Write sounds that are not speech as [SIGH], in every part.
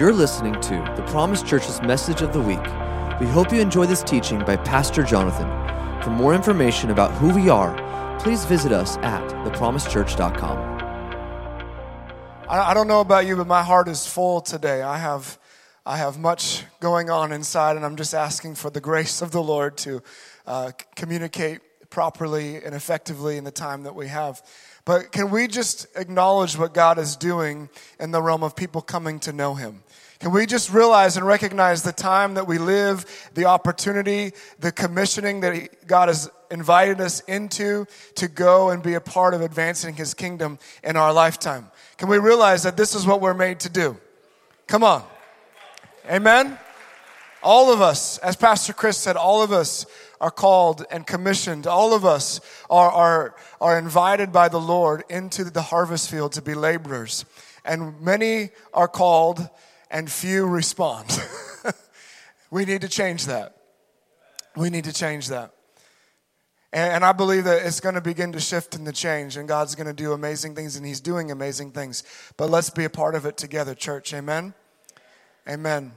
You're listening to the Promise Church's message of the week. We hope you enjoy this teaching by Pastor Jonathan. For more information about who we are, please visit us at thepromisechurch.com. I don't know about you, but my heart is full today. I have, I have much going on inside, and I'm just asking for the grace of the Lord to uh, communicate properly and effectively in the time that we have. But can we just acknowledge what God is doing in the realm of people coming to know Him? Can we just realize and recognize the time that we live, the opportunity, the commissioning that God has invited us into to go and be a part of advancing His kingdom in our lifetime? Can we realize that this is what we're made to do? Come on. Amen? All of us, as Pastor Chris said, all of us are called and commissioned. All of us are, are, are invited by the Lord into the harvest field to be laborers. And many are called and few respond. [LAUGHS] we need to change that. We need to change that. And, I believe that it's going to begin to shift and to change, and God's going to do amazing things, and He's doing amazing things. But let's be a part of it together, church. Amen. Amen.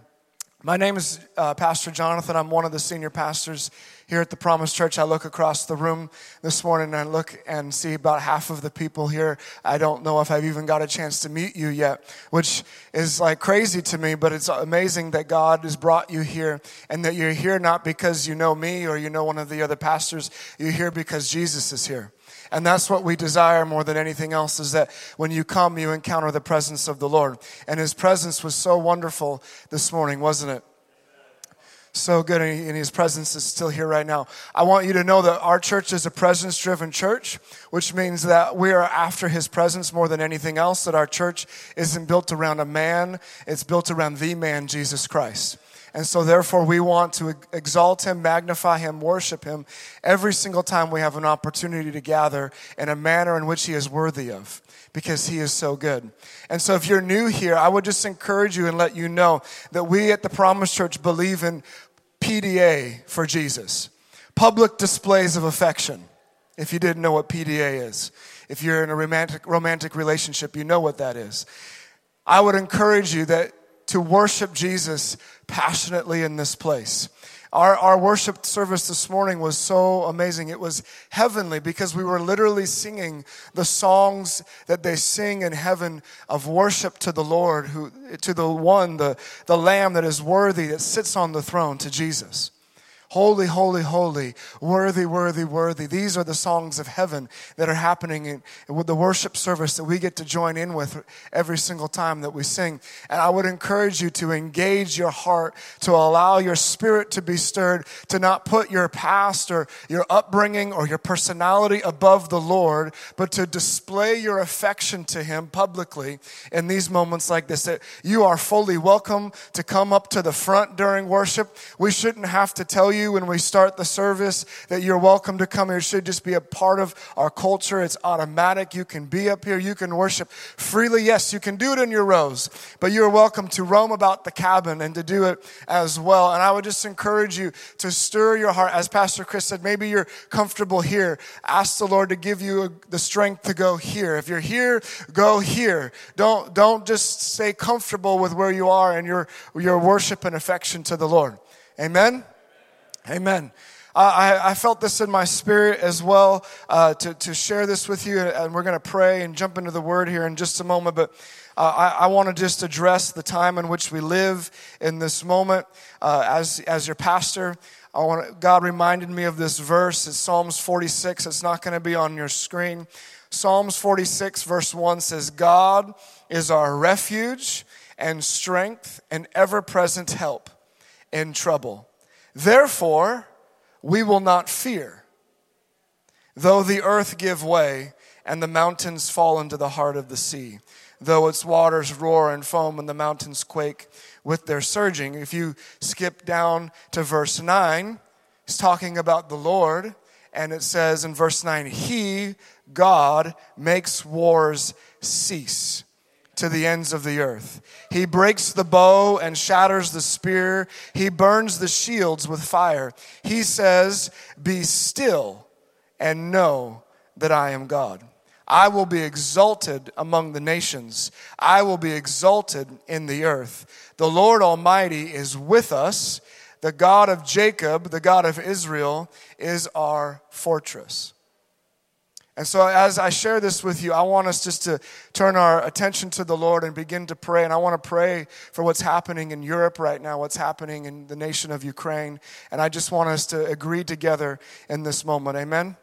My name is uh, Pastor Jonathan. I'm one of the senior pastors here at the Promise Church. I look across the room this morning and I look and see about half of the people here. I don't know if I've even got a chance to meet you yet, which is like crazy to me, but it's amazing that God has brought you here and that you're here not because you know me or you know one of the other pastors. You're here because Jesus is here. And that's what we desire more than anything else is that when you come, you encounter the presence of the Lord. And his presence was so wonderful this morning, wasn't it? So good, and his presence is still here right now. I want you to know that our church is a presence driven church, which means that we are after his presence more than anything else, that our church isn't built around a man, it's built around the man, Jesus Christ. And so, therefore, we want to exalt him, magnify him, worship him every single time we have an opportunity to gather in a manner in which he is worthy of because he is so good. And so, if you're new here, I would just encourage you and let you know that we at the Promise Church believe in PDA for Jesus public displays of affection. If you didn't know what PDA is, if you're in a romantic, romantic relationship, you know what that is. I would encourage you that to worship Jesus passionately in this place. Our, our worship service this morning was so amazing. It was heavenly because we were literally singing the songs that they sing in heaven of worship to the Lord, who, to the one, the, the Lamb that is worthy, that sits on the throne, to Jesus. Holy, holy, holy, worthy, worthy, worthy. These are the songs of heaven that are happening in, with the worship service that we get to join in with every single time that we sing. And I would encourage you to engage your heart, to allow your spirit to be stirred, to not put your past or your upbringing or your personality above the Lord, but to display your affection to Him publicly in these moments like this. That you are fully welcome to come up to the front during worship. We shouldn't have to tell you when we start the service that you're welcome to come here. It should just be a part of our culture. It's automatic. You can be up here. You can worship freely. Yes, you can do it in your rows, but you're welcome to roam about the cabin and to do it as well. And I would just encourage you to stir your heart. As Pastor Chris said, maybe you're comfortable here. Ask the Lord to give you the strength to go here. If you're here, go here. Don't, don't just stay comfortable with where you are and your, your worship and affection to the Lord. Amen. Amen. Uh, I, I, felt this in my spirit as well uh, to, to share this with you, and we're going to pray and jump into the word here in just a moment. But uh, I, I want to just address the time in which we live in this moment. Uh, as, as your pastor, I want God reminded me of this verse. It's Psalms 46. It's not going to be on your screen. Psalms 46, verse 1 says, God is our refuge and strength and ever present help in trouble. Therefore, we will not fear, though the earth give way and the mountains fall into the heart of the sea, though its waters roar and foam and the mountains quake with their surging. If you skip down to verse 9, it's talking about the Lord, and it says in verse 9, He, God, makes wars cease to the ends of the earth. He breaks the bow and shatters the spear. He burns the shields with fire. He says, Be still and know that I am God. I will be exalted among the nations. I will be exalted in the earth. The Lord Almighty is with us. The God of Jacob, the God of Israel, is our fortress. And so, as I share this with you, I want us just to turn our attention to the Lord and begin to pray. And I want to pray for what's happening in Europe right now, what's happening in the nation of Ukraine. And I just want us to agree together in this moment. Amen.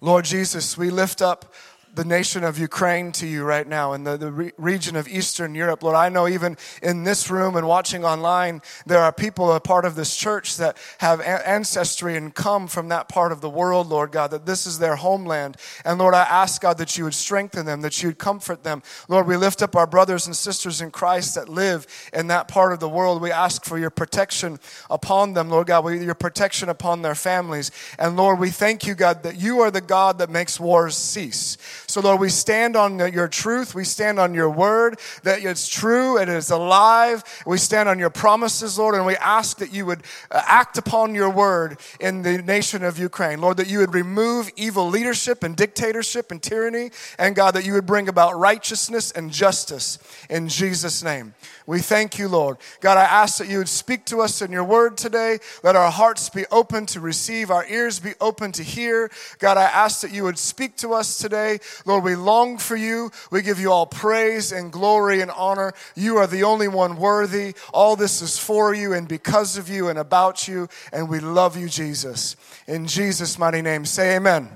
Lord Jesus, we lift up the nation of Ukraine to you right now in the, the re- region of Eastern Europe. Lord, I know even in this room and watching online, there are people, a part of this church, that have a- ancestry and come from that part of the world, Lord God, that this is their homeland. And Lord, I ask, God, that you would strengthen them, that you would comfort them. Lord, we lift up our brothers and sisters in Christ that live in that part of the world. We ask for your protection upon them, Lord God, your protection upon their families. And Lord, we thank you, God, that you are the God that makes wars cease. So, Lord, we stand on your truth. We stand on your word, that it's true, and it is alive. We stand on your promises, Lord, and we ask that you would uh, act upon your word in the nation of Ukraine. Lord, that you would remove evil leadership and dictatorship and tyranny, and God, that you would bring about righteousness and justice in Jesus' name. We thank you, Lord. God, I ask that you would speak to us in your word today. Let our hearts be open to receive, our ears be open to hear. God, I ask that you would speak to us today. Lord, we long for you. We give you all praise and glory and honor. You are the only one worthy. All this is for you and because of you and about you. And we love you, Jesus. In Jesus' mighty name, say amen.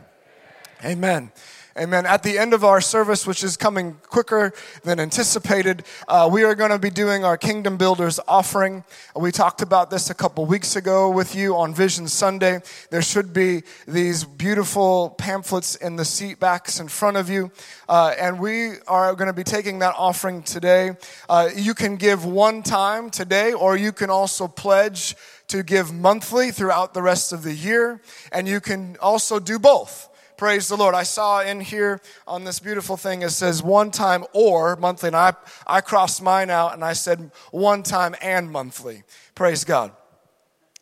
Amen. amen. Amen. At the end of our service, which is coming quicker than anticipated, uh, we are going to be doing our Kingdom Builders offering. We talked about this a couple weeks ago with you on Vision Sunday. There should be these beautiful pamphlets in the seat backs in front of you. Uh, and we are going to be taking that offering today. Uh, you can give one time today, or you can also pledge to give monthly throughout the rest of the year. And you can also do both. Praise the Lord. I saw in here on this beautiful thing, it says one time or monthly. And I, I crossed mine out and I said one time and monthly. Praise God.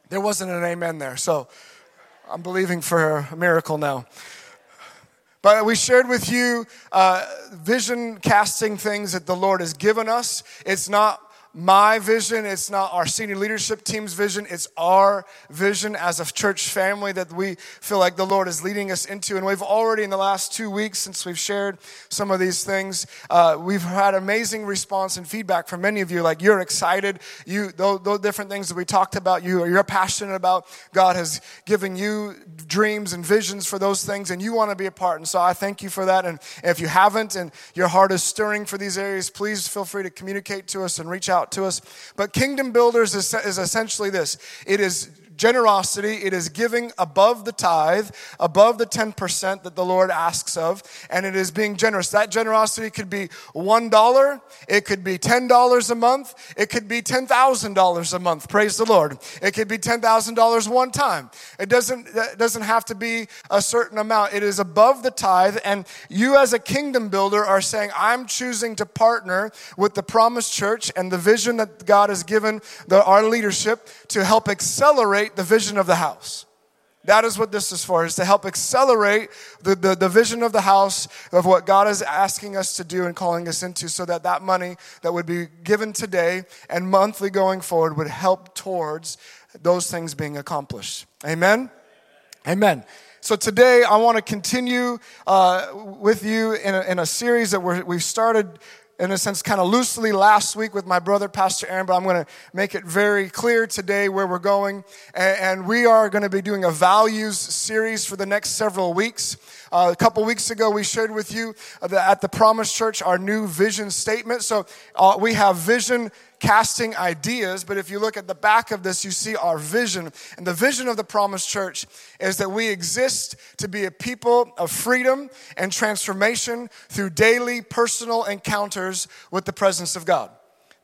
There wasn't an amen there. So I'm believing for a miracle now. But we shared with you uh, vision casting things that the Lord has given us. It's not my vision, it's not our senior leadership team's vision, it's our vision as a church family that we feel like the Lord is leading us into. And we've already, in the last two weeks, since we've shared some of these things, uh, we've had amazing response and feedback from many of you. Like you're excited, you those, those different things that we talked about, you you're passionate about. God has given you dreams and visions for those things, and you want to be a part. And so I thank you for that. And if you haven't, and your heart is stirring for these areas, please feel free to communicate to us and reach out out to us. But kingdom builders is, is essentially this it is generosity, it is giving above the tithe, above the 10% that the Lord asks of, and it is being generous. That generosity could be $1, it could be $10 a month, it could be $10,000 a month. Praise the Lord. It could be $10,000 one time. It doesn't, it doesn't have to be a certain amount. It is above the tithe, and you as a kingdom builder are saying, I'm choosing to partner with the promise church and the vision that God has given the, our leadership to help accelerate accelerate the vision of the house. That is what this is for, is to help accelerate the, the, the, vision of the house of what God is asking us to do and calling us into so that that money that would be given today and monthly going forward would help towards those things being accomplished. Amen? Amen. So today I want to continue uh, with you in a, in a series that we have started in a sense, kind of loosely last week with my brother, Pastor Aaron, but I'm going to make it very clear today where we're going. And, we are going to be doing a values series for the next several weeks. Uh, a couple weeks ago, we shared with you at the Promise Church our new vision statement. So uh, we have vision casting ideas, but if you look at the back of this, you see our vision. And the vision of the Promise Church is that we exist to be a people of freedom and transformation through daily personal encounters with the presence of God.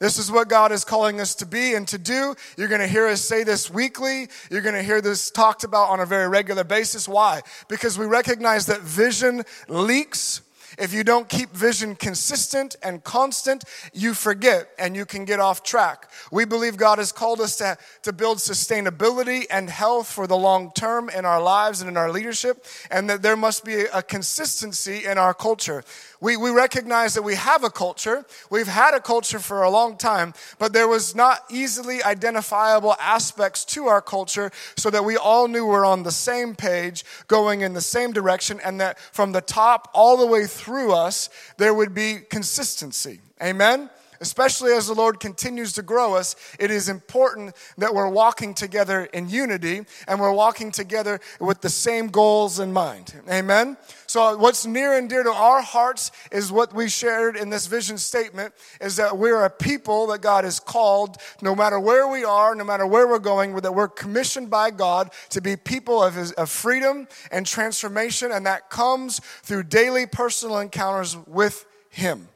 This is what God is calling us to be and to do. You're going to hear us say this weekly. You're going to hear this talked about on a very regular basis. Why? Because we recognize that vision leaks If you don't keep vision consistent and constant, you forget and you can get off track. We believe God has called us to, to build sustainability and health for the long term in our lives and in our leadership, and that there must be a consistency in our culture. We, we recognize that we have a culture. We've had a culture for a long time, but there was not easily identifiable aspects to our culture so that we all knew we're on the same page, going in the same direction, and that from the top all the way through us, there would be consistency. Amen? Especially as the Lord continues to grow us, it is important that we're walking together in unity and we're walking together with the same goals in mind. Amen? So, what's near and dear to our hearts is what we shared in this vision statement is that we're a people that God has called, no matter where we are, no matter where we're going, that we're commissioned by God to be people of, his, of freedom and transformation, and that comes through daily personal encounters with Him.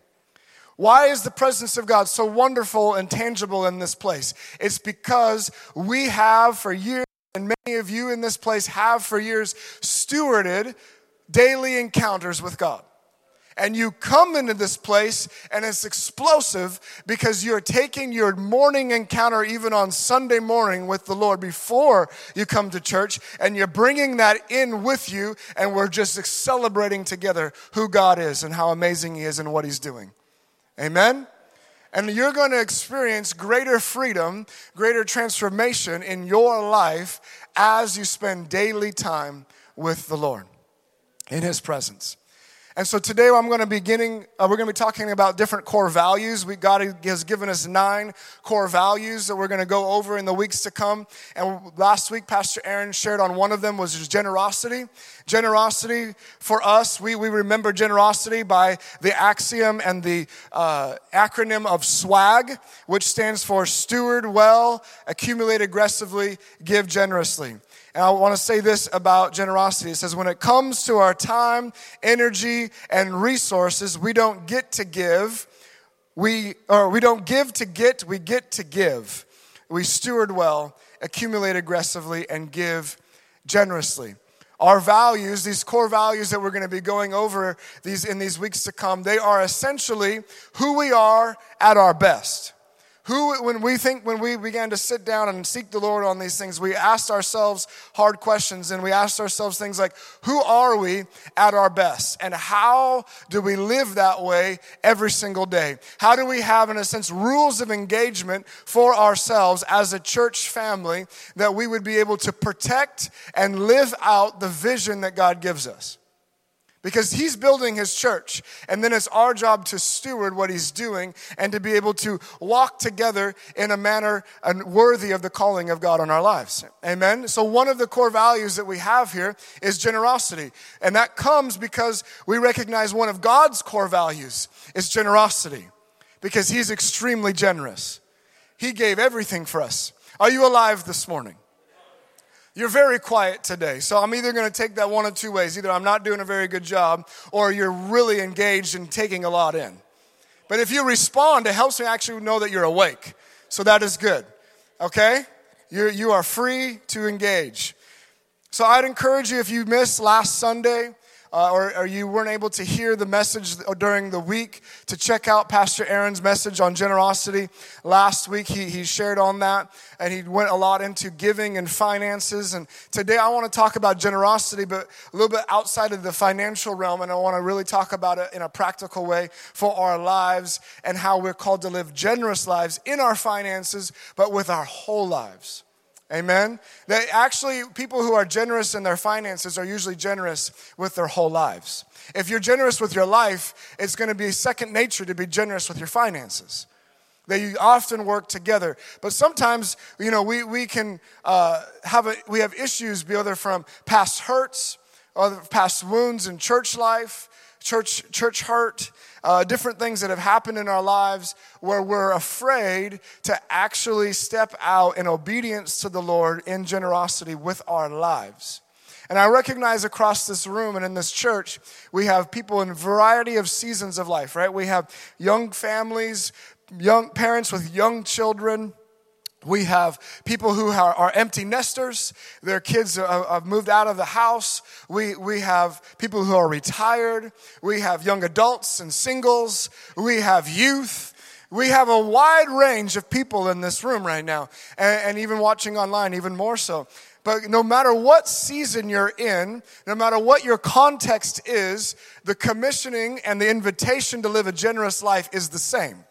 Why is the presence of God so wonderful and tangible in this place? It's because we have for years, and many of you in this place have for years, stewarded daily encounters with God. And you come into this place and it's explosive because you're taking your morning encounter, even on Sunday morning, with the Lord before you come to church, and you're bringing that in with you, and we're just celebrating together who God is and how amazing He is and what He's doing. Amen? And you're going to experience greater freedom, greater transformation in your life as you spend daily time with the Lord in His presence. And so today I'm going to be getting, uh, we're going to be talking about different core values. We, God has given us nine core values that we're going to go over in the weeks to come. And last week, Pastor Aaron shared on one of them was generosity. Generosity for us, we, we remember generosity by the axiom and the uh, acronym of SWAG, which stands for steward well, accumulate aggressively, give generously. And I want to say this about generosity. It says, when it comes to our time, energy, and resources, we don't get to give. We, or we don't give to get, we get to give. We steward well, accumulate aggressively, and give generously. Our values, these core values that we're going to be going over these, in these weeks to come, they are essentially who we are at our best. Who, when we think, when we began to sit down and seek the Lord on these things, we asked ourselves hard questions and we asked ourselves things like, who are we at our best? And how do we live that way every single day? How do we have, in a sense, rules of engagement for ourselves as a church family that we would be able to protect and live out the vision that God gives us? Because he's building his church. And then it's our job to steward what he's doing and to be able to walk together in a manner worthy of the calling of God on our lives. Amen. So, one of the core values that we have here is generosity. And that comes because we recognize one of God's core values is generosity because he's extremely generous. He gave everything for us. Are you alive this morning? You're very quiet today. So I'm either going to take that one of two ways. Either I'm not doing a very good job, or you're really engaged and taking a lot in. But if you respond, it helps me actually know that you're awake. So that is good. Okay? You're, you are free to engage. So I'd encourage you if you missed last Sunday, uh, or, or, you weren't able to hear the message during the week, to check out Pastor Aaron's message on generosity. Last week, he, he shared on that, and he went a lot into giving and finances. And today, I want to talk about generosity, but a little bit outside of the financial realm, and I want to really talk about it in a practical way for our lives and how we're called to live generous lives in our finances, but with our whole lives. Amen. That actually, people who are generous in their finances are usually generous with their whole lives. If you're generous with your life, it's going to be second nature to be generous with your finances. They often work together. But sometimes, you know, we, we can uh, have a, we have issues, be whether from past hurts, or past wounds in church life, church, church hurt, uh, different things that have happened in our lives where we're afraid to actually step out in obedience to the Lord in generosity with our lives. And I recognize across this room and in this church, we have people in a variety of seasons of life, right? We have young families, young parents with young children We have people who are, are empty nesters. Their kids are, have moved out of the house. We, we have people who are retired. We have young adults and singles. We have youth. We have a wide range of people in this room right now, and, and even watching online, even more so. But no matter what season you're in, no matter what your context is, the commissioning and the invitation to live a generous life is the same.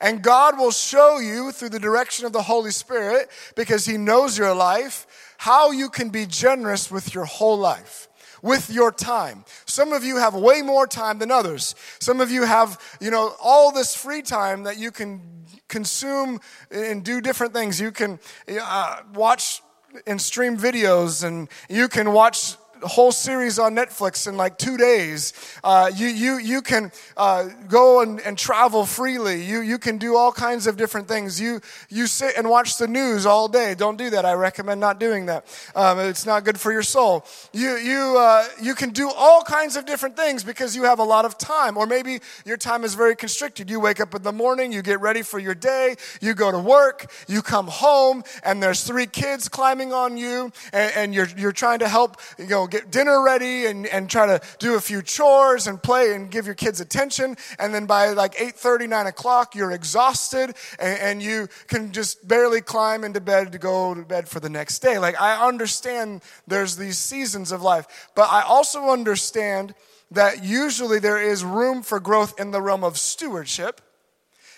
And God will show you through the direction of the Holy Spirit, because He knows your life, how you can be generous with your whole life with your time. Some of you have way more time than others. Some of you have, you know, all this free time that you can consume and do different things. You can uh, watch and stream videos and you can watch whole series on Netflix in like two days. Uh, you, you, you can uh, go and, and travel freely. You, you can do all kinds of different things. You, you sit and watch the news all day. Don't do that. I recommend not doing that. Um, it's not good for your soul. You, you, uh, you can do all kinds of different things because you have a lot of time. Or maybe your time is very constricted. You wake up in the morning, you get ready for your day, you go to work, you come home, and there's three kids climbing on you, and, and you're, you're trying to help, you know, get dinner ready and, and try to do a few chores and play and give your kids attention. And then by like 8.30, 9 o'clock, you're exhausted and, and you can just barely climb into bed to go to bed for the next day. Like I understand there's these seasons of life, but I also understand that usually there is room for growth in the realm of stewardship.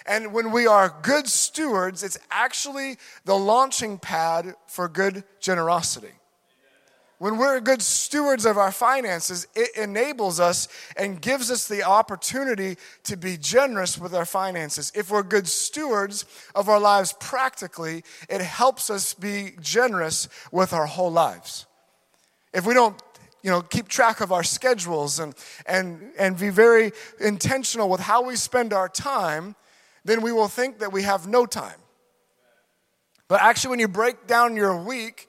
And when we are good stewards, it's actually the launching pad for good generosity. When we're good stewards of our finances, it enables us and gives us the opportunity to be generous with our finances. If we're good stewards of our lives practically, it helps us be generous with our whole lives. If we don't you know, keep track of our schedules and, and, and be very intentional with how we spend our time, then we will think that we have no time. But actually, when you break down your week,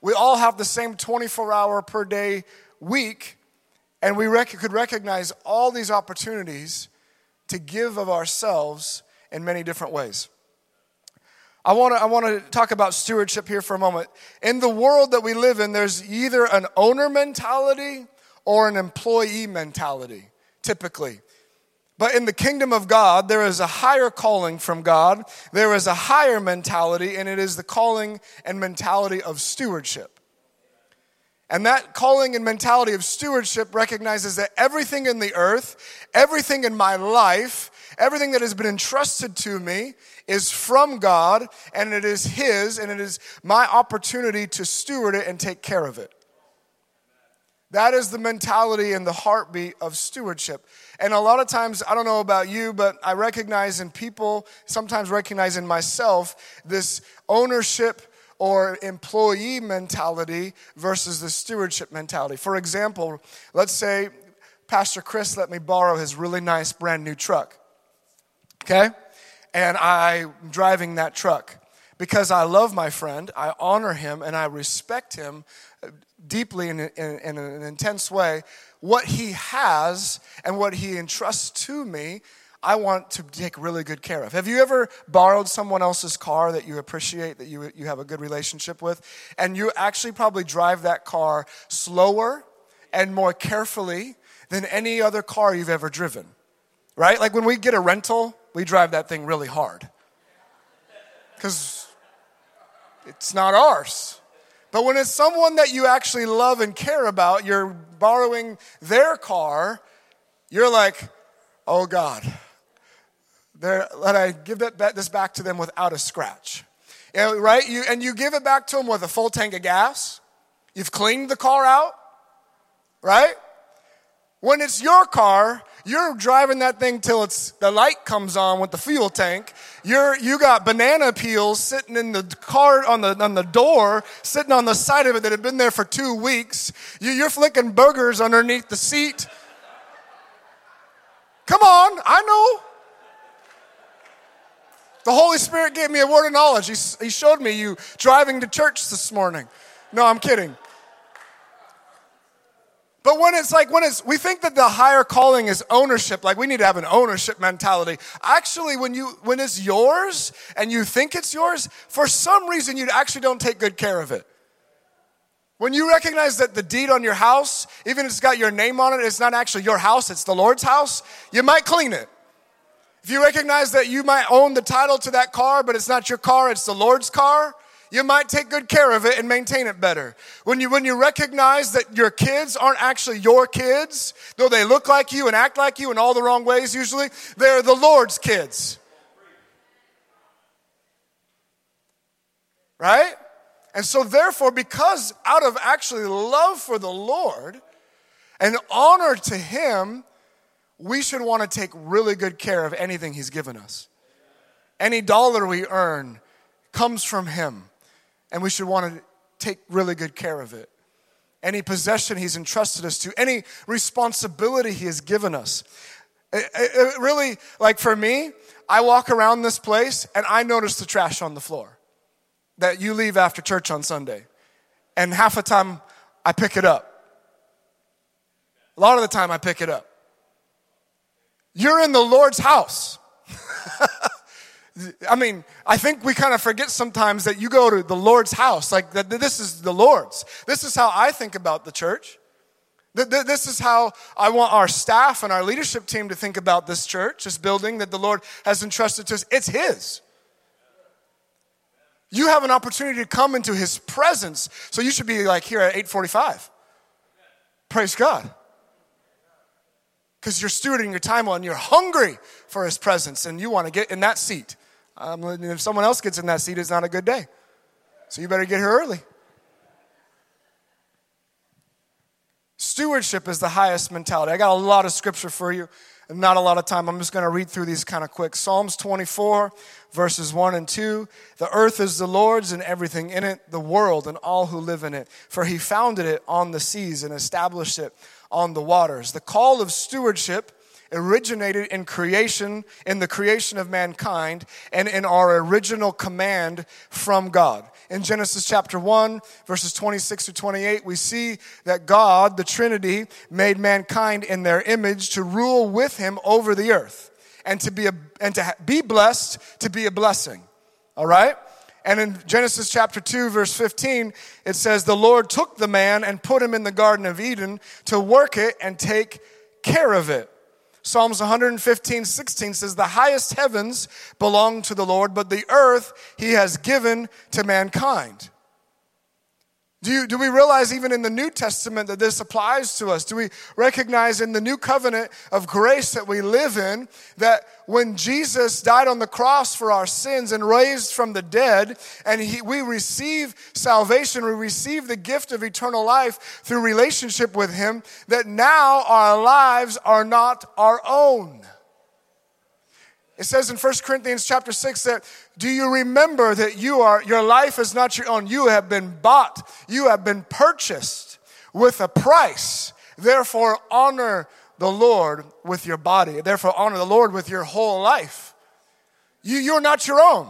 we all have the same 24 hour per day week, and we rec- could recognize all these opportunities to give of ourselves in many different ways. I want to I want to talk about stewardship here for a moment. In the world that we live in, there's either an owner mentality or an employee mentality, typically. But in the kingdom of God, there is a higher calling from God. There is a higher mentality, and it is the calling and mentality of stewardship. And that calling and mentality of stewardship recognizes that everything in the earth, everything in my life, everything that has been entrusted to me is from God, and it is His, and it is my opportunity to steward it and take care of it. That is the mentality and the heartbeat of stewardship. And a lot of times, I don't know about you, but I recognize in people, sometimes recognize in myself, this ownership or employee mentality versus the stewardship mentality. For example, let's say Pastor Chris let me borrow his really nice brand new truck. Okay? And I'm driving that truck because I love my friend, I honor him, and I respect him deeply in, in, in, an intense way. What he has and what he entrusts to me i want to take really good care of. Have you ever borrowed someone else's car that you appreciate that you, you have a good relationship with and you actually probably drive that car slower and more carefully than any other car you've ever driven right? Like when we get a rental we drive that thing really hard. Because it's not ours but when it's someone that you actually love and care about, you're borrowing their car, you're like, oh God, let I give that, this back to them without a scratch. You know, right? You, and you give it back to them with a full tank of gas. You've cleaned the car out, right? When it's your car, you're driving that thing till it's the light comes on with the fuel tank. You're you got banana peels sitting in the car on the on the door, sitting on the side of it that had been there for two weeks. You, you're flicking burgers underneath the seat. Come on, I know. The Holy Spirit gave me a word of knowledge. He, he showed me you driving to church this morning. No, I'm kidding. But when it's like, when it's, we think that the higher calling is ownership, like we need to have an ownership mentality. Actually, when you, when it's yours and you think it's yours, for some reason you actually don't take good care of it. When you recognize that the deed on your house, even if it's got your name on it, it's not actually your house, it's the Lord's house, you might clean it. If you recognize that you might own the title to that car, but it's not your car, it's the Lord's car, you might take good care of it and maintain it better. When you, when you recognize that your kids aren't actually your kids, though they look like you and act like you in all the wrong ways usually, they're the Lord's kids. Right? And so, therefore, because out of actually love for the Lord and honor to Him, we should want to take really good care of anything He's given us. Any dollar we earn comes from Him and we should want to take really good care of it. Any possession He's entrusted us to, any responsibility He has given us. It, it, it really, like for me, I walk around this place and I notice the trash on the floor that you leave after church on Sunday. And half the time I pick it up. A lot of the time I pick it up. You're in the Lord's house. [LAUGHS] I mean, I think we kind of forget sometimes that you go to the Lord's house, like this is the Lord's. This is how I think about the church. This is how I want our staff and our leadership team to think about this church, this building that the Lord has entrusted to us. It's His. You have an opportunity to come into His presence, so you should be like here at 8:45. Praise God because you're stewarding your time well and you're hungry for his presence and you want to get in that seat. Um, if someone else gets in that seat, it's not a good day. So you better get here early. Stewardship is the highest mentality. I got a lot of scripture for you and not a lot of time. I'm just going to read through these kind of quick. Psalms 24, verses 1 and 2. The earth is the Lord's and everything in it, the world and all who live in it. For he founded it on the seas and established it on the waters. The call of stewardship originated in creation, in the creation of mankind, and in our original command from God. In Genesis chapter 1, verses 26 to 28, we see that God, the Trinity, made mankind in their image to rule with him over the earth and to be, a, and to be blessed, to be a blessing. All right? And in Genesis chapter 2, verse 15, it says, The Lord took the man and put him in the Garden of Eden to work it and take care of it. Psalms 115, 16 says, The highest heavens belong to the Lord, but the earth he has given to mankind. Do, you, do we realize even in the New Testament that this applies to us? Do we recognize in the new covenant of grace that we live in that when Jesus died on the cross for our sins and raised from the dead, and he, we receive salvation, we receive the gift of eternal life through relationship with Him, that now our lives are not our own? It says in 1 Corinthians chapter 6 that do you remember that you are your life is not your own. You have been bought. You have been purchased with a price. Therefore honor the Lord with your body. Therefore honor the Lord with your whole life. You you're not your own.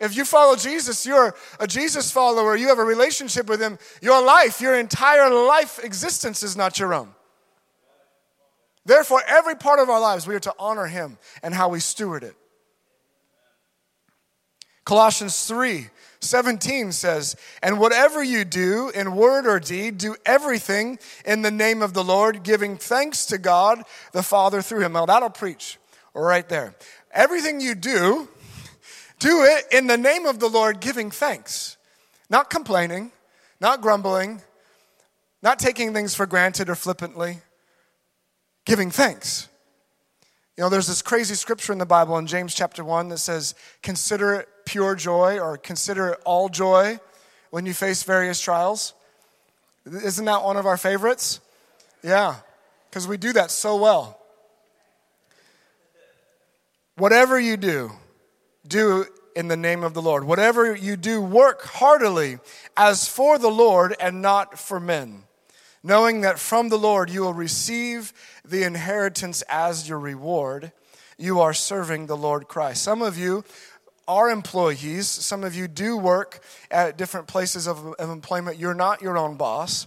If you follow Jesus, you're a Jesus follower, you have a relationship with him. Your life, your entire life existence is not your own. Therefore, every part of our lives, we are to honor Him and how we steward it. Colossians 3 17 says, And whatever you do in word or deed, do everything in the name of the Lord, giving thanks to God the Father through Him. Now, that'll preach right there. Everything you do, do it in the name of the Lord, giving thanks, not complaining, not grumbling, not taking things for granted or flippantly giving thanks. You know, there's this crazy scripture in the Bible in James chapter 1 that says, Consider it pure joy or consider it all joy when you face various trials. Isn't that one of our favorites? Yeah, because we do that so well. Whatever you do, do in the name of the Lord. Whatever you do, work heartily as for the Lord and not for men knowing that from the Lord you will receive the inheritance as your reward. You are serving the Lord Christ. Some of you are employees, some of you do work at different places of, of employment. You're not your own boss.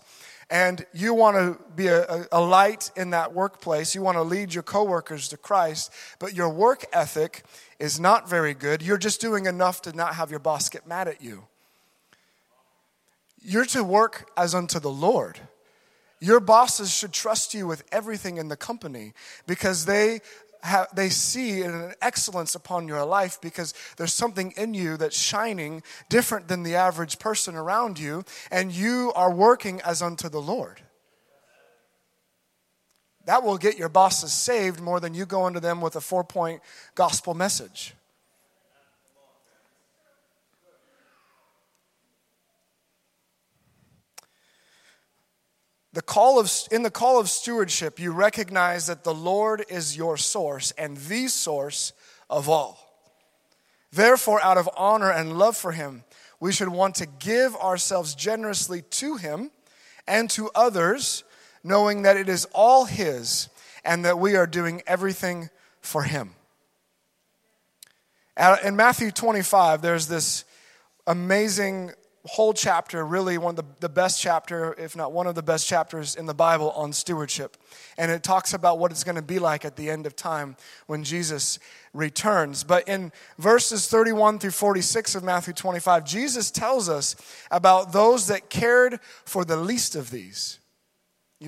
and you want to be a, a, light in that workplace, you want to lead your coworkers to Christ, but your work ethic is not very good, you're just doing enough to not have your boss get mad at you. You're to work as unto the Lord. Your bosses should trust you with everything in the company because they have, they see an excellence upon your life because there's something in you that's shining different than the average person around you, and you are working as unto the Lord. That will get your bosses saved more than you go into them with a four point gospel message. The call of, in the call of stewardship, you recognize that the Lord is your source and the source of all. Therefore, out of honor and love for Him, we should want to give ourselves generously to Him and to others, knowing that it is all His and that we are doing everything for Him. In Matthew 25, there's this amazing whole chapter, really one of the, the best chapter, if not one of the best chapters in the Bible on stewardship. And it talks about what it's going to be like at the end of time when Jesus returns. But in verses 31 through 46 of Matthew 25, Jesus tells us about those that cared for the least of these.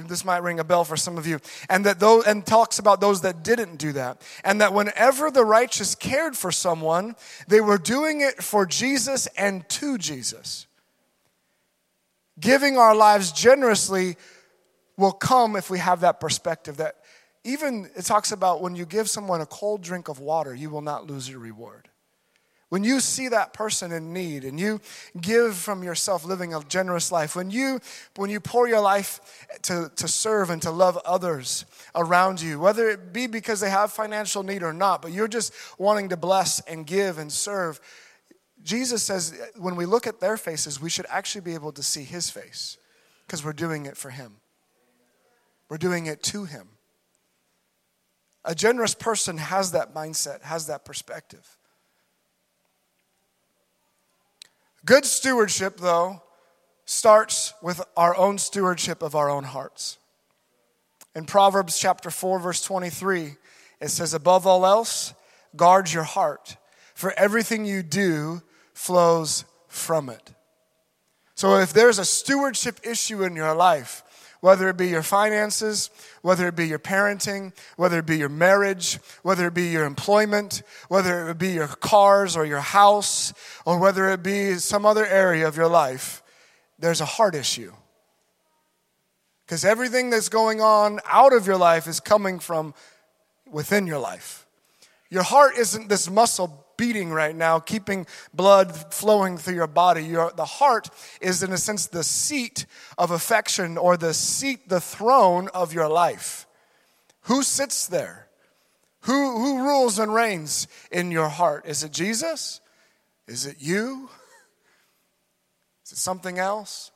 This might ring a bell for some of you. And that those and talks about those that didn't do that. And that whenever the righteous cared for someone, they were doing it for Jesus and to Jesus. Giving our lives generously will come if we have that perspective that even it talks about when you give someone a cold drink of water, you will not lose your reward. When you see that person in need and you give from yourself living a generous life, when you, when you pour your life to, to serve and to love others around you, whether it be because they have financial need or not, but you're just wanting to bless and give and serve, Jesus says when we look at their faces, we should actually be able to see his face because we're doing it for him. We're doing it to him. A generous person has that mindset, has that perspective. Good stewardship, though, starts with our own stewardship of our own hearts. In Proverbs chapter 4, verse 23, it says, Above all else, guard your heart, for everything you do flows from it. So if there's a stewardship issue in your life, whether it be your finances, whether it be your parenting, whether it be your marriage, whether it be your employment, whether it be your cars or your house, or whether it be some other area of your life, there's a heart issue. Because everything that's going on out of your life is coming from within your life. Your heart isn't this muscle beating right now, keeping blood flowing through your body. Your, the heart is, in a sense, the seat of affection or the seat, the throne of your life. Who sits there? Who, who rules and reigns in your heart? Is it Jesus? Is it you? Is it something else?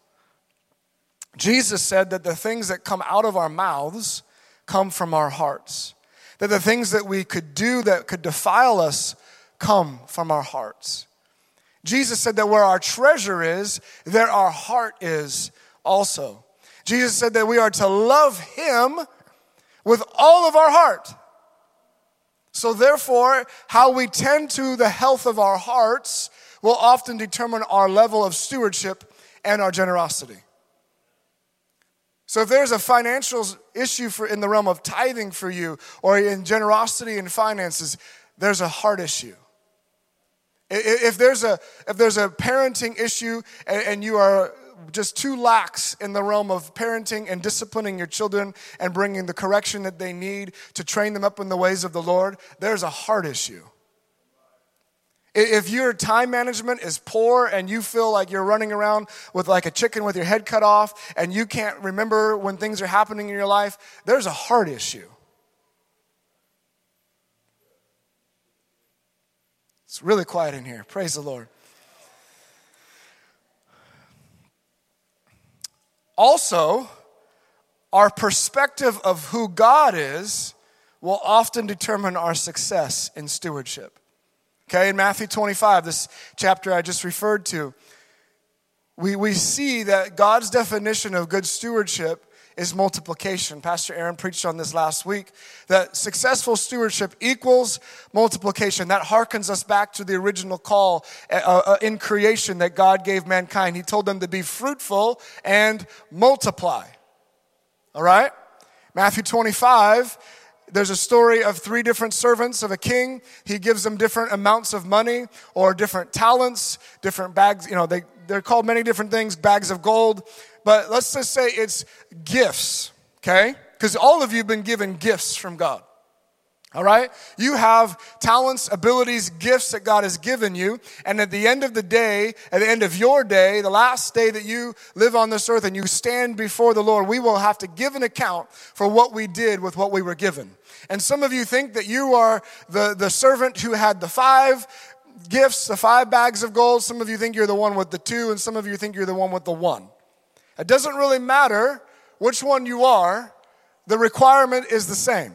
Jesus said that the things that come out of our mouths come from our hearts. That the things that we could do that could defile us come from our hearts. Jesus said that where our treasure is, there our heart is also. Jesus said that we are to love Him with all of our heart. So, therefore, how we tend to the health of our hearts will often determine our level of stewardship and our generosity. So, if there's a financial issue for, in the realm of tithing for you or in generosity and finances, there's a heart issue. If there's a, if there's a parenting issue and, you are just too lax in the realm of parenting and disciplining your children and bringing the correction that they need to train them up in the ways of the Lord, there's a heart issue. If your time management is poor and you feel like you're running around with like a chicken with your head cut off and you can't remember when things are happening in your life, there's a heart issue. Really quiet in here. Praise the Lord. Also, our perspective of who God is will often determine our success in stewardship. Okay, in Matthew 25, this chapter I just referred to, we, we see that God's definition of good stewardship is multiplication. Pastor Aaron preached on this last week that successful stewardship equals multiplication. That harkens us back to the original call uh, uh, in creation that God gave mankind. He told them to be fruitful and multiply. All right? Matthew 25 there's a story of three different servants of a king. He gives them different amounts of money or different talents, different bags. You know, they, they're called many different things, bags of gold. But let's just say it's gifts, okay? Because all of you have been given gifts from God. All right? You have talents, abilities, gifts that God has given you. And at the end of the day, at the end of your day, the last day that you live on this earth and you stand before the Lord, we will have to give an account for what we did with what we were given. And some of you think that you are the, the servant who had the five gifts, the five bags of gold. Some of you think you're the one with the two, and some of you think you're the one with the one. It doesn't really matter which one you are, the requirement is the same.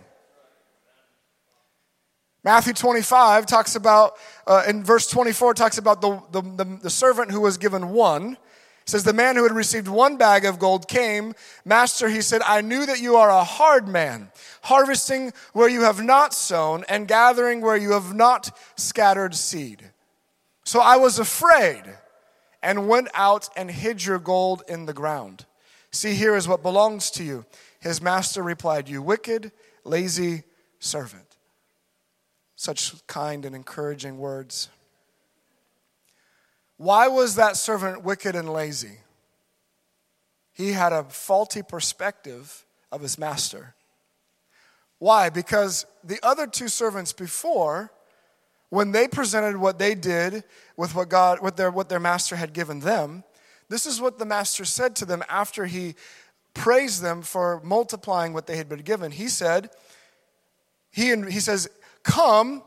Matthew 25 talks about, uh, in verse 24, talks about the, the, the, the servant who was given one. It says, The man who had received one bag of gold came. Master, he said, I knew that you are a hard man, harvesting where you have not sown and gathering where you have not scattered seed. So I was afraid and went out and hid your gold in the ground. See, here is what belongs to you. His master replied, You wicked, lazy servant. Such kind and encouraging words. Why was that servant wicked and lazy? He had a faulty perspective of his master. Why? Because the other two servants before, when they presented what they did with what God, what their, what their master had given them, this is what the master said to them after he praised them for multiplying what they had been given. He said, he, he says, Come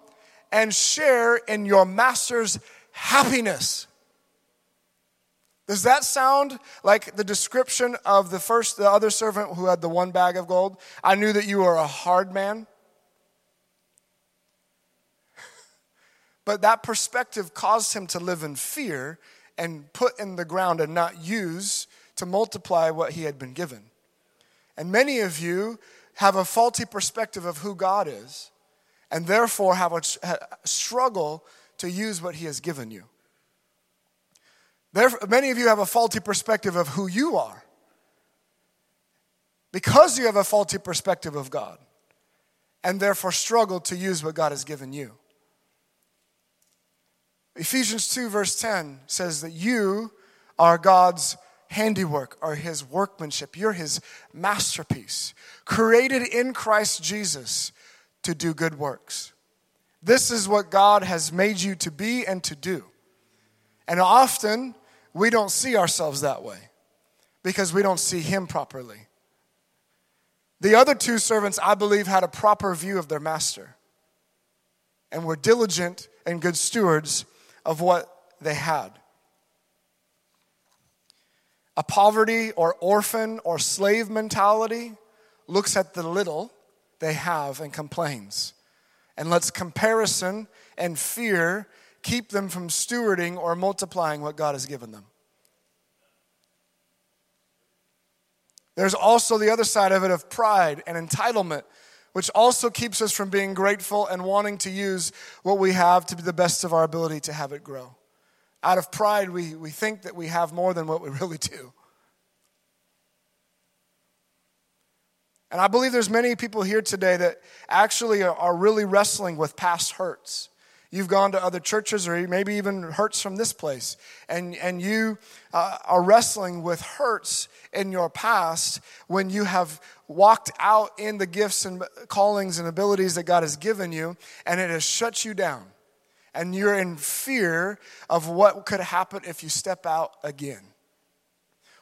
and share in your master's happiness. Does that sound like the description of the first, the other servant who had the one bag of gold? I knew that you were a hard man. But that perspective caused him to live in fear and put in the ground and not use to multiply what he had been given. And many of you have a faulty perspective of who God is and therefore have a, struggle to use what He has given you. Many of you have a faulty perspective of who you are because you have a faulty perspective of God and therefore struggle to use what God has given you. Ephesians 2, verse 10 says that you are God's handiwork, are His workmanship. You're His masterpiece, created in Christ Jesus to do good works. This is what God has made you to be and to do. And often we don't see ourselves that way because we don't see Him properly. The other two servants, I believe, had a proper view of their master and were diligent and good stewards of what they had. A poverty or orphan or slave mentality looks at the little they have and complains. And lets comparison and fear keep them from stewarding or multiplying what God has given them. There's also the other side of it of pride and entitlement, which also keeps us from being grateful and wanting to use what we have to be the best of our ability to have it grow. Out of pride, we, we think that we have more than what we [LAUGHS] really do. And I believe there's many people here today that actually are really wrestling with past hurts. You've gone to other churches or maybe even hurts from this place, and, and you uh, are wrestling with hurts in your past when you have walked out in the gifts and callings and abilities that God has given you, and it has shut you down. And you're in fear of what could happen if you step out again.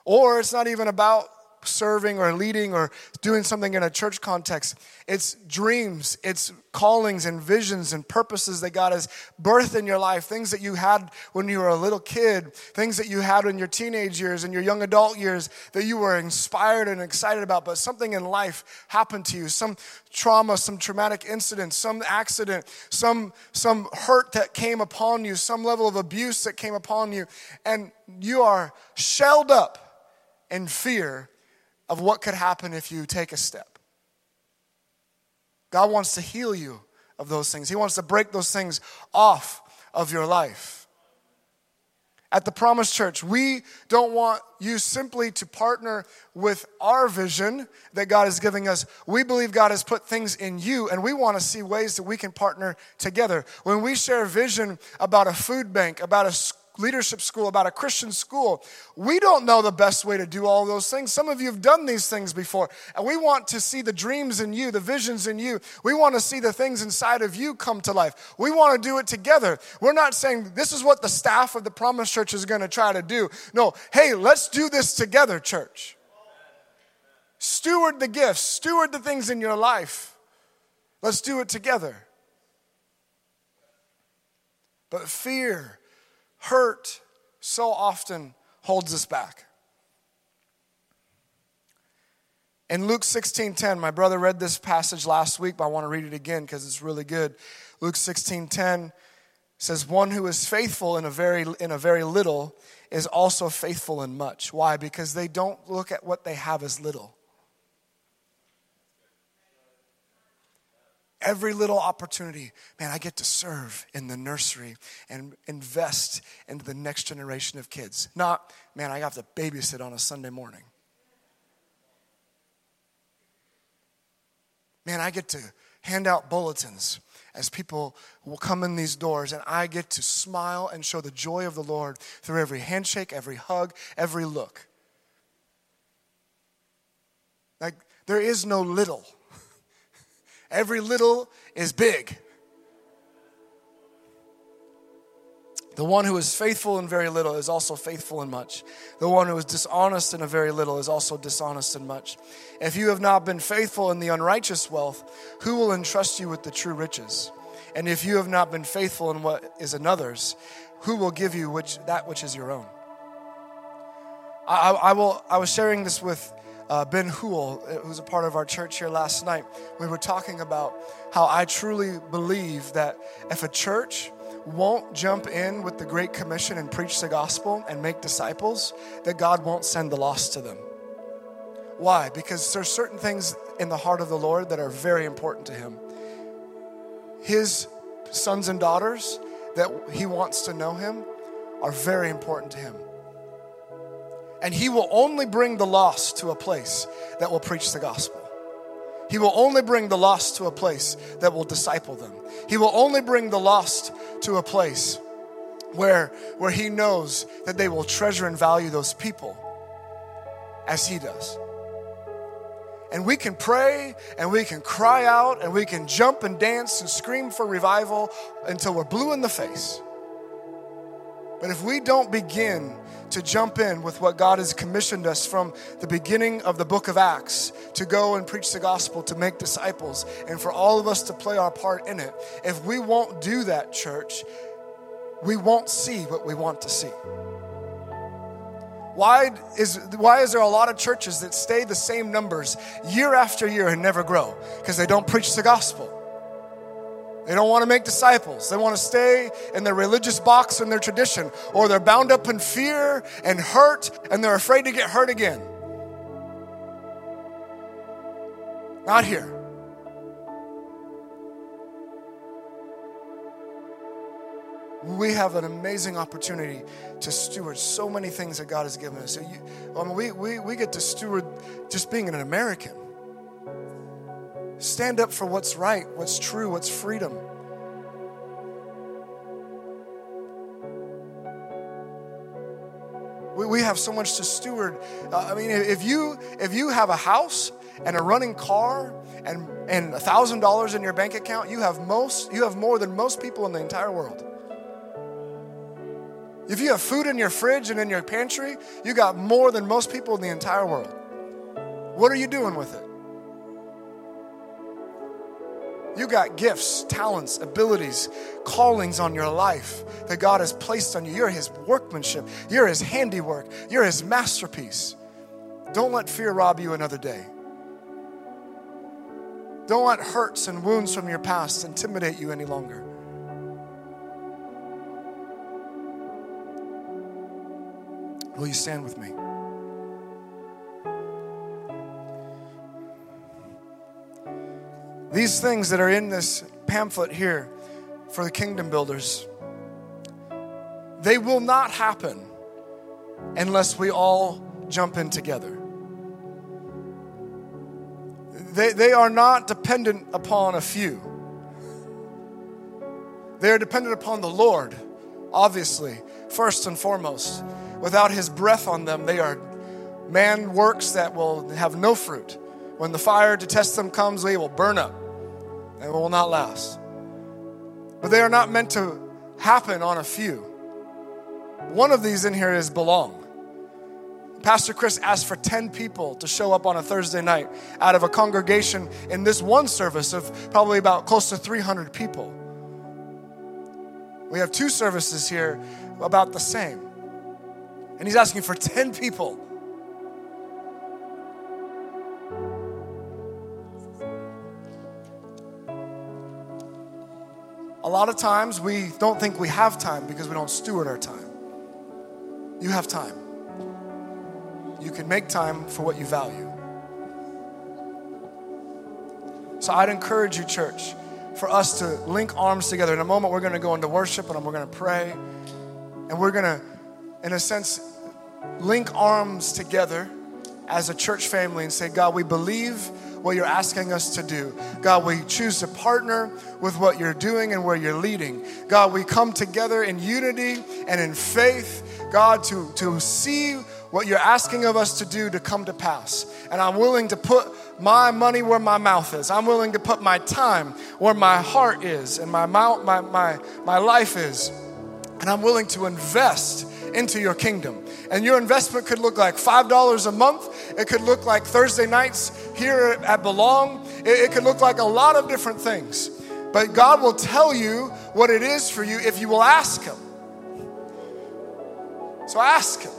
Or it's not even about serving or leading or doing something in a church context. It's dreams, it's callings and visions and purposes that God has birthed in your life, things that you had when you were a little kid, things that you had in your teenage years and your young adult years that you were inspired and excited about, but something in life happened to you, some trauma, some traumatic incident, some accident, some, some hurt that came upon you, some level of abuse that came upon you, and you are shelled up in fear of what could happen if you take a step. God wants to heal you of those things. He wants to break those things off of your life. At the Promise Church, we don't want you simply to partner with our vision that God is giving us. We believe God has put things in you, and we want to see ways that we can partner together. When we share vision about a food bank, about a leadership school, about a Christian school. We don't know the best way to do all those things. Some of you have done these things before, and we want to see the dreams in you, the visions in you. We want to see the things inside of you come to life. We want to do it together. We're not saying this is what the staff of the Promise Church is going to try to do. No, hey, let's do this together, church. Steward the gifts, steward the things in your life. Let's do it together. But fear hurt so often holds us back. In Luke 16:10, my brother read this passage last week, but I want to read it again because it's really good. Luke 16:10 says, "One who is faithful in a very in a very little is also faithful in much." Why? Because they don't look at what they have as little. Every little opportunity, man, I get to serve in the nursery and invest into the next generation of kids. Not, man, I have to babysit on a Sunday morning. Man, I get to hand out bulletins as people will come in these doors, and I get to smile and show the joy of the Lord through every handshake, every hug, every look. Like, there is no little. Every little is big. The one who is faithful in very little is also faithful in much. The one who is dishonest in a very little is also dishonest in much. If you have not been faithful in the unrighteous wealth, who will entrust you with the true riches? And if you have not been faithful in what is another's, who will give you which, that which is your own? I, I, will, I was sharing this with uh, Ben Hool, uh, who's a part of our church here last night, we were talking about how I truly believe that if a church won't jump in with the Great Commission and preach the gospel and make disciples, that God won't send the lost to them. Why? Because there's certain things in the heart of the Lord that are very important to Him. His sons and daughters that He wants to know Him are very important to Him. And he will only bring the lost to a place that will preach the gospel. He will only bring the lost to a place that will disciple them. He will only bring the lost to a place where, where he knows that they will treasure and value those people as he does. And we can pray and we can cry out and we can jump and dance and scream for revival until we're blue in the face. But if we don't begin to jump in with what God has commissioned us from the beginning of the book of Acts to go and preach the gospel, to make disciples, and for all of us to play our part in it. If we won't do that, church, we won't see what we want to see. Why is, why is there a lot of churches that stay the same numbers year after year and never grow? Because they don't preach the gospel. They don't want to make disciples. They want to stay in their religious box and their tradition, or they're bound up in fear and hurt and they're afraid to get hurt again. Not here. We have an amazing opportunity to steward so many things that God has given us. I mean, we, we, we get to steward just being an American. Stand up for what's right, what's true, what's freedom. We, we have so much to steward. Uh, I mean, if you if you have a house and a running car and and a thousand dollars in your bank account, you have most you have more than most people in the entire world. If you have food in your fridge and in your pantry, you got more than most people in the entire world. What are you doing with it? You got gifts, talents, abilities, callings on your life that God has placed on you. You're His workmanship, you're His handiwork, you're His masterpiece. Don't let fear rob you another day. Don't let hurts and wounds from your past intimidate you any longer. Will you stand with me? These things that are in this pamphlet here for the kingdom builders, they will not happen unless we all jump in together. They, they are not dependent upon a few. They are dependent upon the Lord, obviously, first and foremost. Without His breath on them, they are man works that will have no fruit. When the fire to test them comes, they will burn up and will not last. But they are not meant to happen on a few. One of these in here is belong. Pastor Chris asked for 10 people to show up on a Thursday night out of a congregation in this one service of probably about close to 300 people. We have two services here about the same. And he's asking for 10 people A lot of times we don't think we have time because we don't steward our time. You have time. You can make time for what you value. So I'd encourage you, church, for us to link arms together. In a moment, we're going to go into worship and we're going to pray. And we're going to, in a sense, link arms together as a church family and say, God, we believe what you're asking us to do. God, we choose to partner with what you're doing and where you're leading. God, we come together in unity and in faith, God, to, to see what you're asking of us to do to come to pass. And I'm willing to put my money where my mouth is. I'm willing to put my time where my heart is and my mouth, my, my, my life is. And I'm willing to invest into your kingdom. And your investment could look like $5 a month. It could look like Thursday nights here at Belong. It, it could look like a lot of different things. But God will tell you what it is for you if you will ask Him. So ask Him.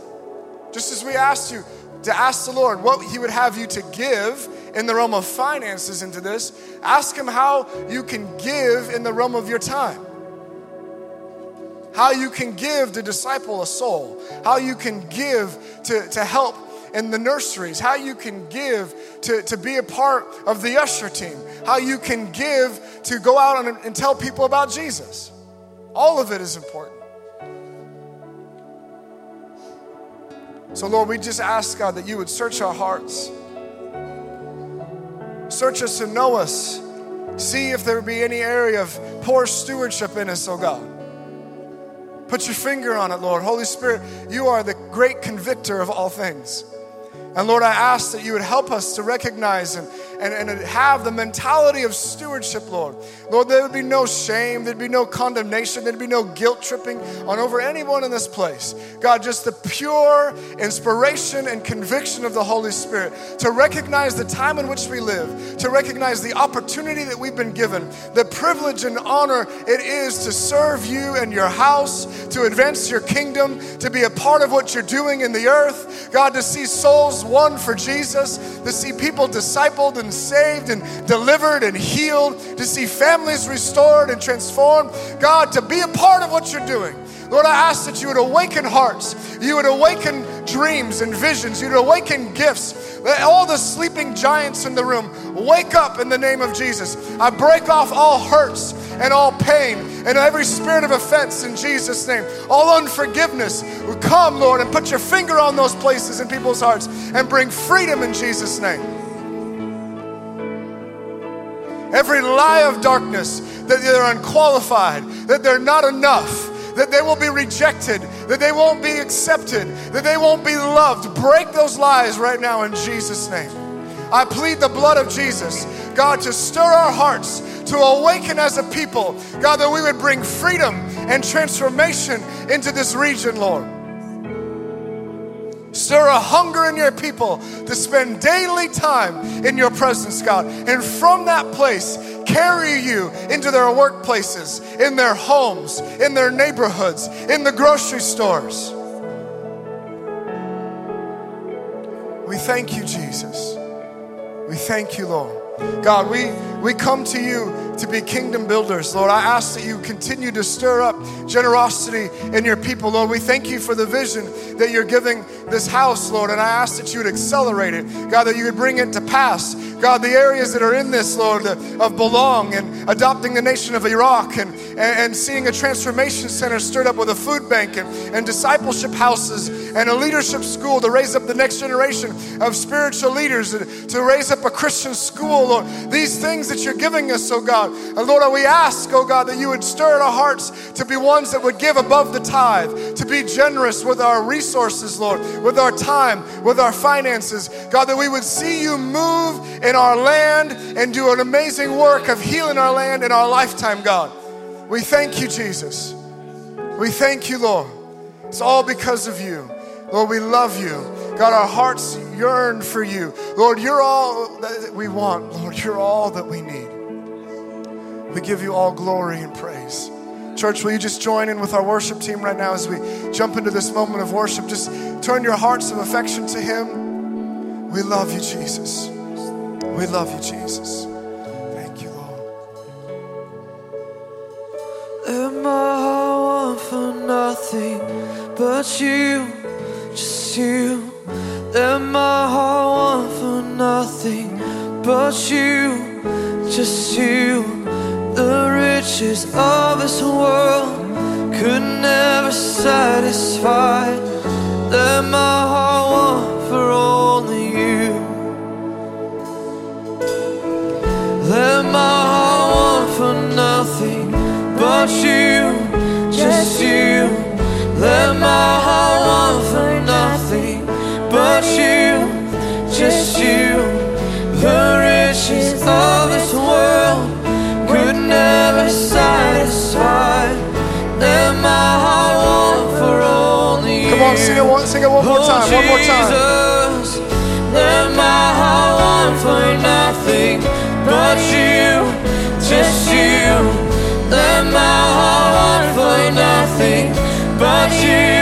Just as we asked you to ask the Lord what He would have you to give in the realm of finances into this, ask Him how you can give in the realm of your time how you can give to disciple a soul, how you can give to, to help in the nurseries, how you can give to, to be a part of the usher team, how you can give to go out and, and tell people about Jesus. All of it is important. So, Lord, we just ask, God, that you would search our hearts. Search us and know us. See if there be any area of poor stewardship in us, oh God. Put your finger on it, Lord. Holy Spirit, you are the great convictor of all things. And Lord, I ask that you would help us to recognize and, and, and have the mentality of stewardship, Lord. Lord, there would be no shame, there'd be no condemnation, there'd be no guilt tripping on over anyone in this place. God, just the pure inspiration and conviction of the Holy Spirit to recognize the time in which we live, to recognize the opportunity that we've been given, the privilege and honor it is to serve you and your house, to advance your kingdom, to be a part of what you're doing in the earth. God, to see souls won for Jesus, to see people discipled and saved and delivered and healed, to see families restored and transformed. God, to be a part of what you're doing. Lord, I ask that you would awaken hearts, you would awaken dreams and visions, you'd awaken gifts. Let all the sleeping giants in the room wake up in the name of Jesus. I break off all hurts and all pain and every spirit of offense in Jesus' name. All unforgiveness. Come, Lord, and put your finger on those places in people's hearts and bring freedom in Jesus' name. Every lie of darkness that they're unqualified, that they're not enough, that they will be rejected, that they won't be accepted, that they won't be loved. Break those lies right now in Jesus' name. I plead the blood of Jesus, God, to stir our hearts, to awaken as a people, God, that we would bring freedom and transformation into this region, Lord. Stir a hunger in your people to spend daily time in your presence, God. And from that place, carry you into their workplaces, in their homes, in their neighborhoods, in the grocery stores. We thank you, Jesus. We thank you, Lord. God, we, we come to you to be kingdom builders, Lord. I ask that you continue to stir up generosity in your people, Lord. We thank you for the vision that you're giving this house, Lord, and I ask that you would accelerate it, God, that you would bring it to pass. God, the areas that are in this, Lord, of belong and adopting the nation of Iraq and, and, and seeing a transformation center stirred up with a food bank and, and discipleship houses and a leadership school to raise up the next generation of spiritual leaders, and to raise up a Christian school, Lord. These things that you're giving us, oh God. And Lord, we ask, oh God, that you would stir in our hearts to be ones that would give above the tithe, to be generous with our resources, Lord, with our time, with our finances. God, that we would see you move in our land and do an amazing work of healing our land in our lifetime, God. We thank you, Jesus. We thank you, Lord. It's all because of you. Lord, we love you. God, our hearts yearn for you. Lord, you're all that we want. Lord, you're all that we need. We give you all glory and praise. Church, will you just join in with our worship team right now as we jump into this moment of worship? Just turn your hearts of affection to Him. We love you, Jesus. We love you, Jesus. Thank you, Lord. My heart want for nothing but you, just you. Let my heart want for nothing but you, just you. The riches of this world could never satisfy. Let my heart want for only you. Let my heart want for nothing but you, just you. Let my heart want for nothing but you, just you. The riches of this world never satisfy. Let my heart want for only. Come on, sing it one, sing it one more Oh, time. One more time. Let my heart want for nothing but you, just you. Let my heart want for nothing but you,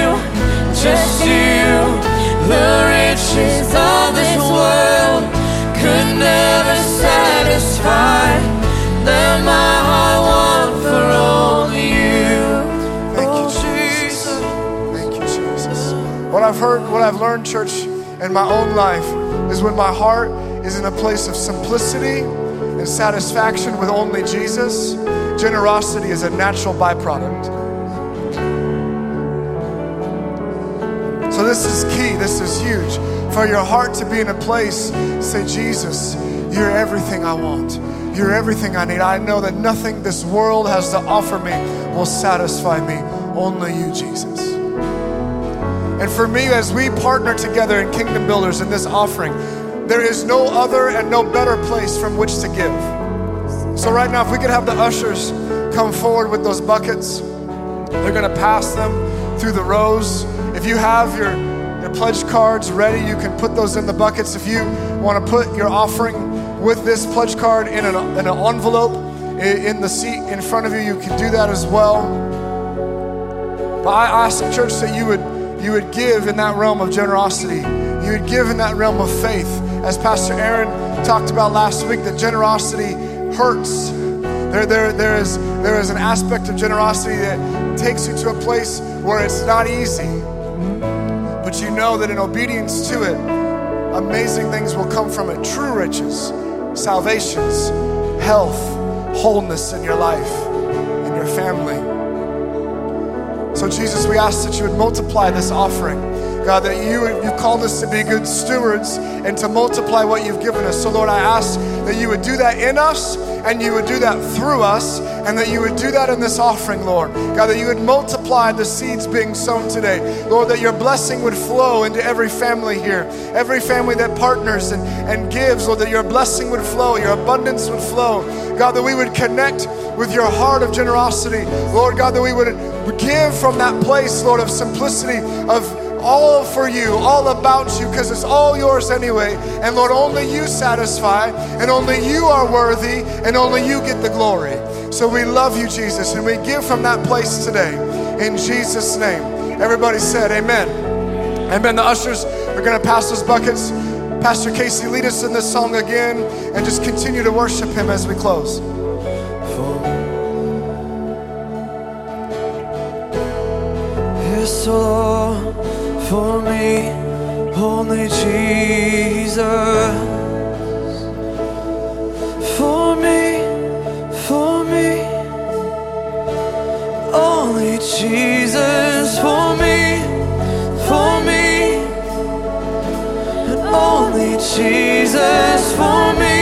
What I've heard, what I've learned, church, in my own life is when my heart is in a place of simplicity and satisfaction with only Jesus, generosity is a natural byproduct. So, this is key, this is huge. For your heart to be in a place, say, Jesus, you're everything I want. You're everything I need. I know that nothing this world has to offer me will satisfy me. Only you, Jesus. And for me, as we partner together in Kingdom Builders in this offering, there is no other and no better place from which to give. So, right now, if we could have the ushers come forward with those buckets, they're going to pass them through the rows. If you have your, your pledge cards ready, you can put those in the buckets. If you want to put your offering with this pledge card in an, in an envelope in the seat in front of you, you can do that as well. But I ask the church that you would you would give in that realm of generosity. You would give in that realm of faith. As Pastor Aaron talked about last week, that generosity hurts. There, there, there, is, there is an aspect of generosity that takes you to a place where it's not easy. But you know that in obedience to it, amazing things will come from it. True riches, salvations, health, wholeness in your life, in your family. So, Jesus, we ask that you would multiply this offering. God, that you, you called us to be good stewards and to multiply what you've given us. So, Lord, I ask that you would do that in us and you would do that through us and that you would do that in this offering, Lord. God, that you would multiply the seeds being sown today. Lord, that your blessing would flow into every family here, every family that partners and, and gives, Lord, that your blessing would flow, your abundance would flow. God, that we would connect with your heart of generosity. Lord God, that we would give from that place, Lord, of simplicity, of all for you, all about you, because it's all yours anyway. And Lord, only you satisfy, and only you are worthy, and only you get the glory. So we love you, Jesus, and we give from that place today. In Jesus' name. Everybody said, Amen. Amen. The ushers are going to pass those buckets. Pastor Casey, lead us in this song again and just continue to worship him as we close. Lord, for me, only Jesus. For me, for me, only Jesus. For me, for me, and only Jesus. For me,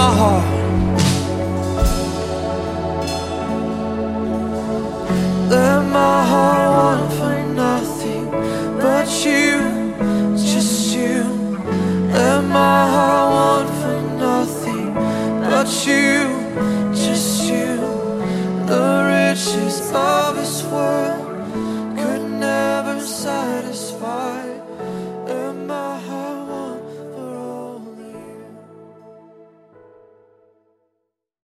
my heart.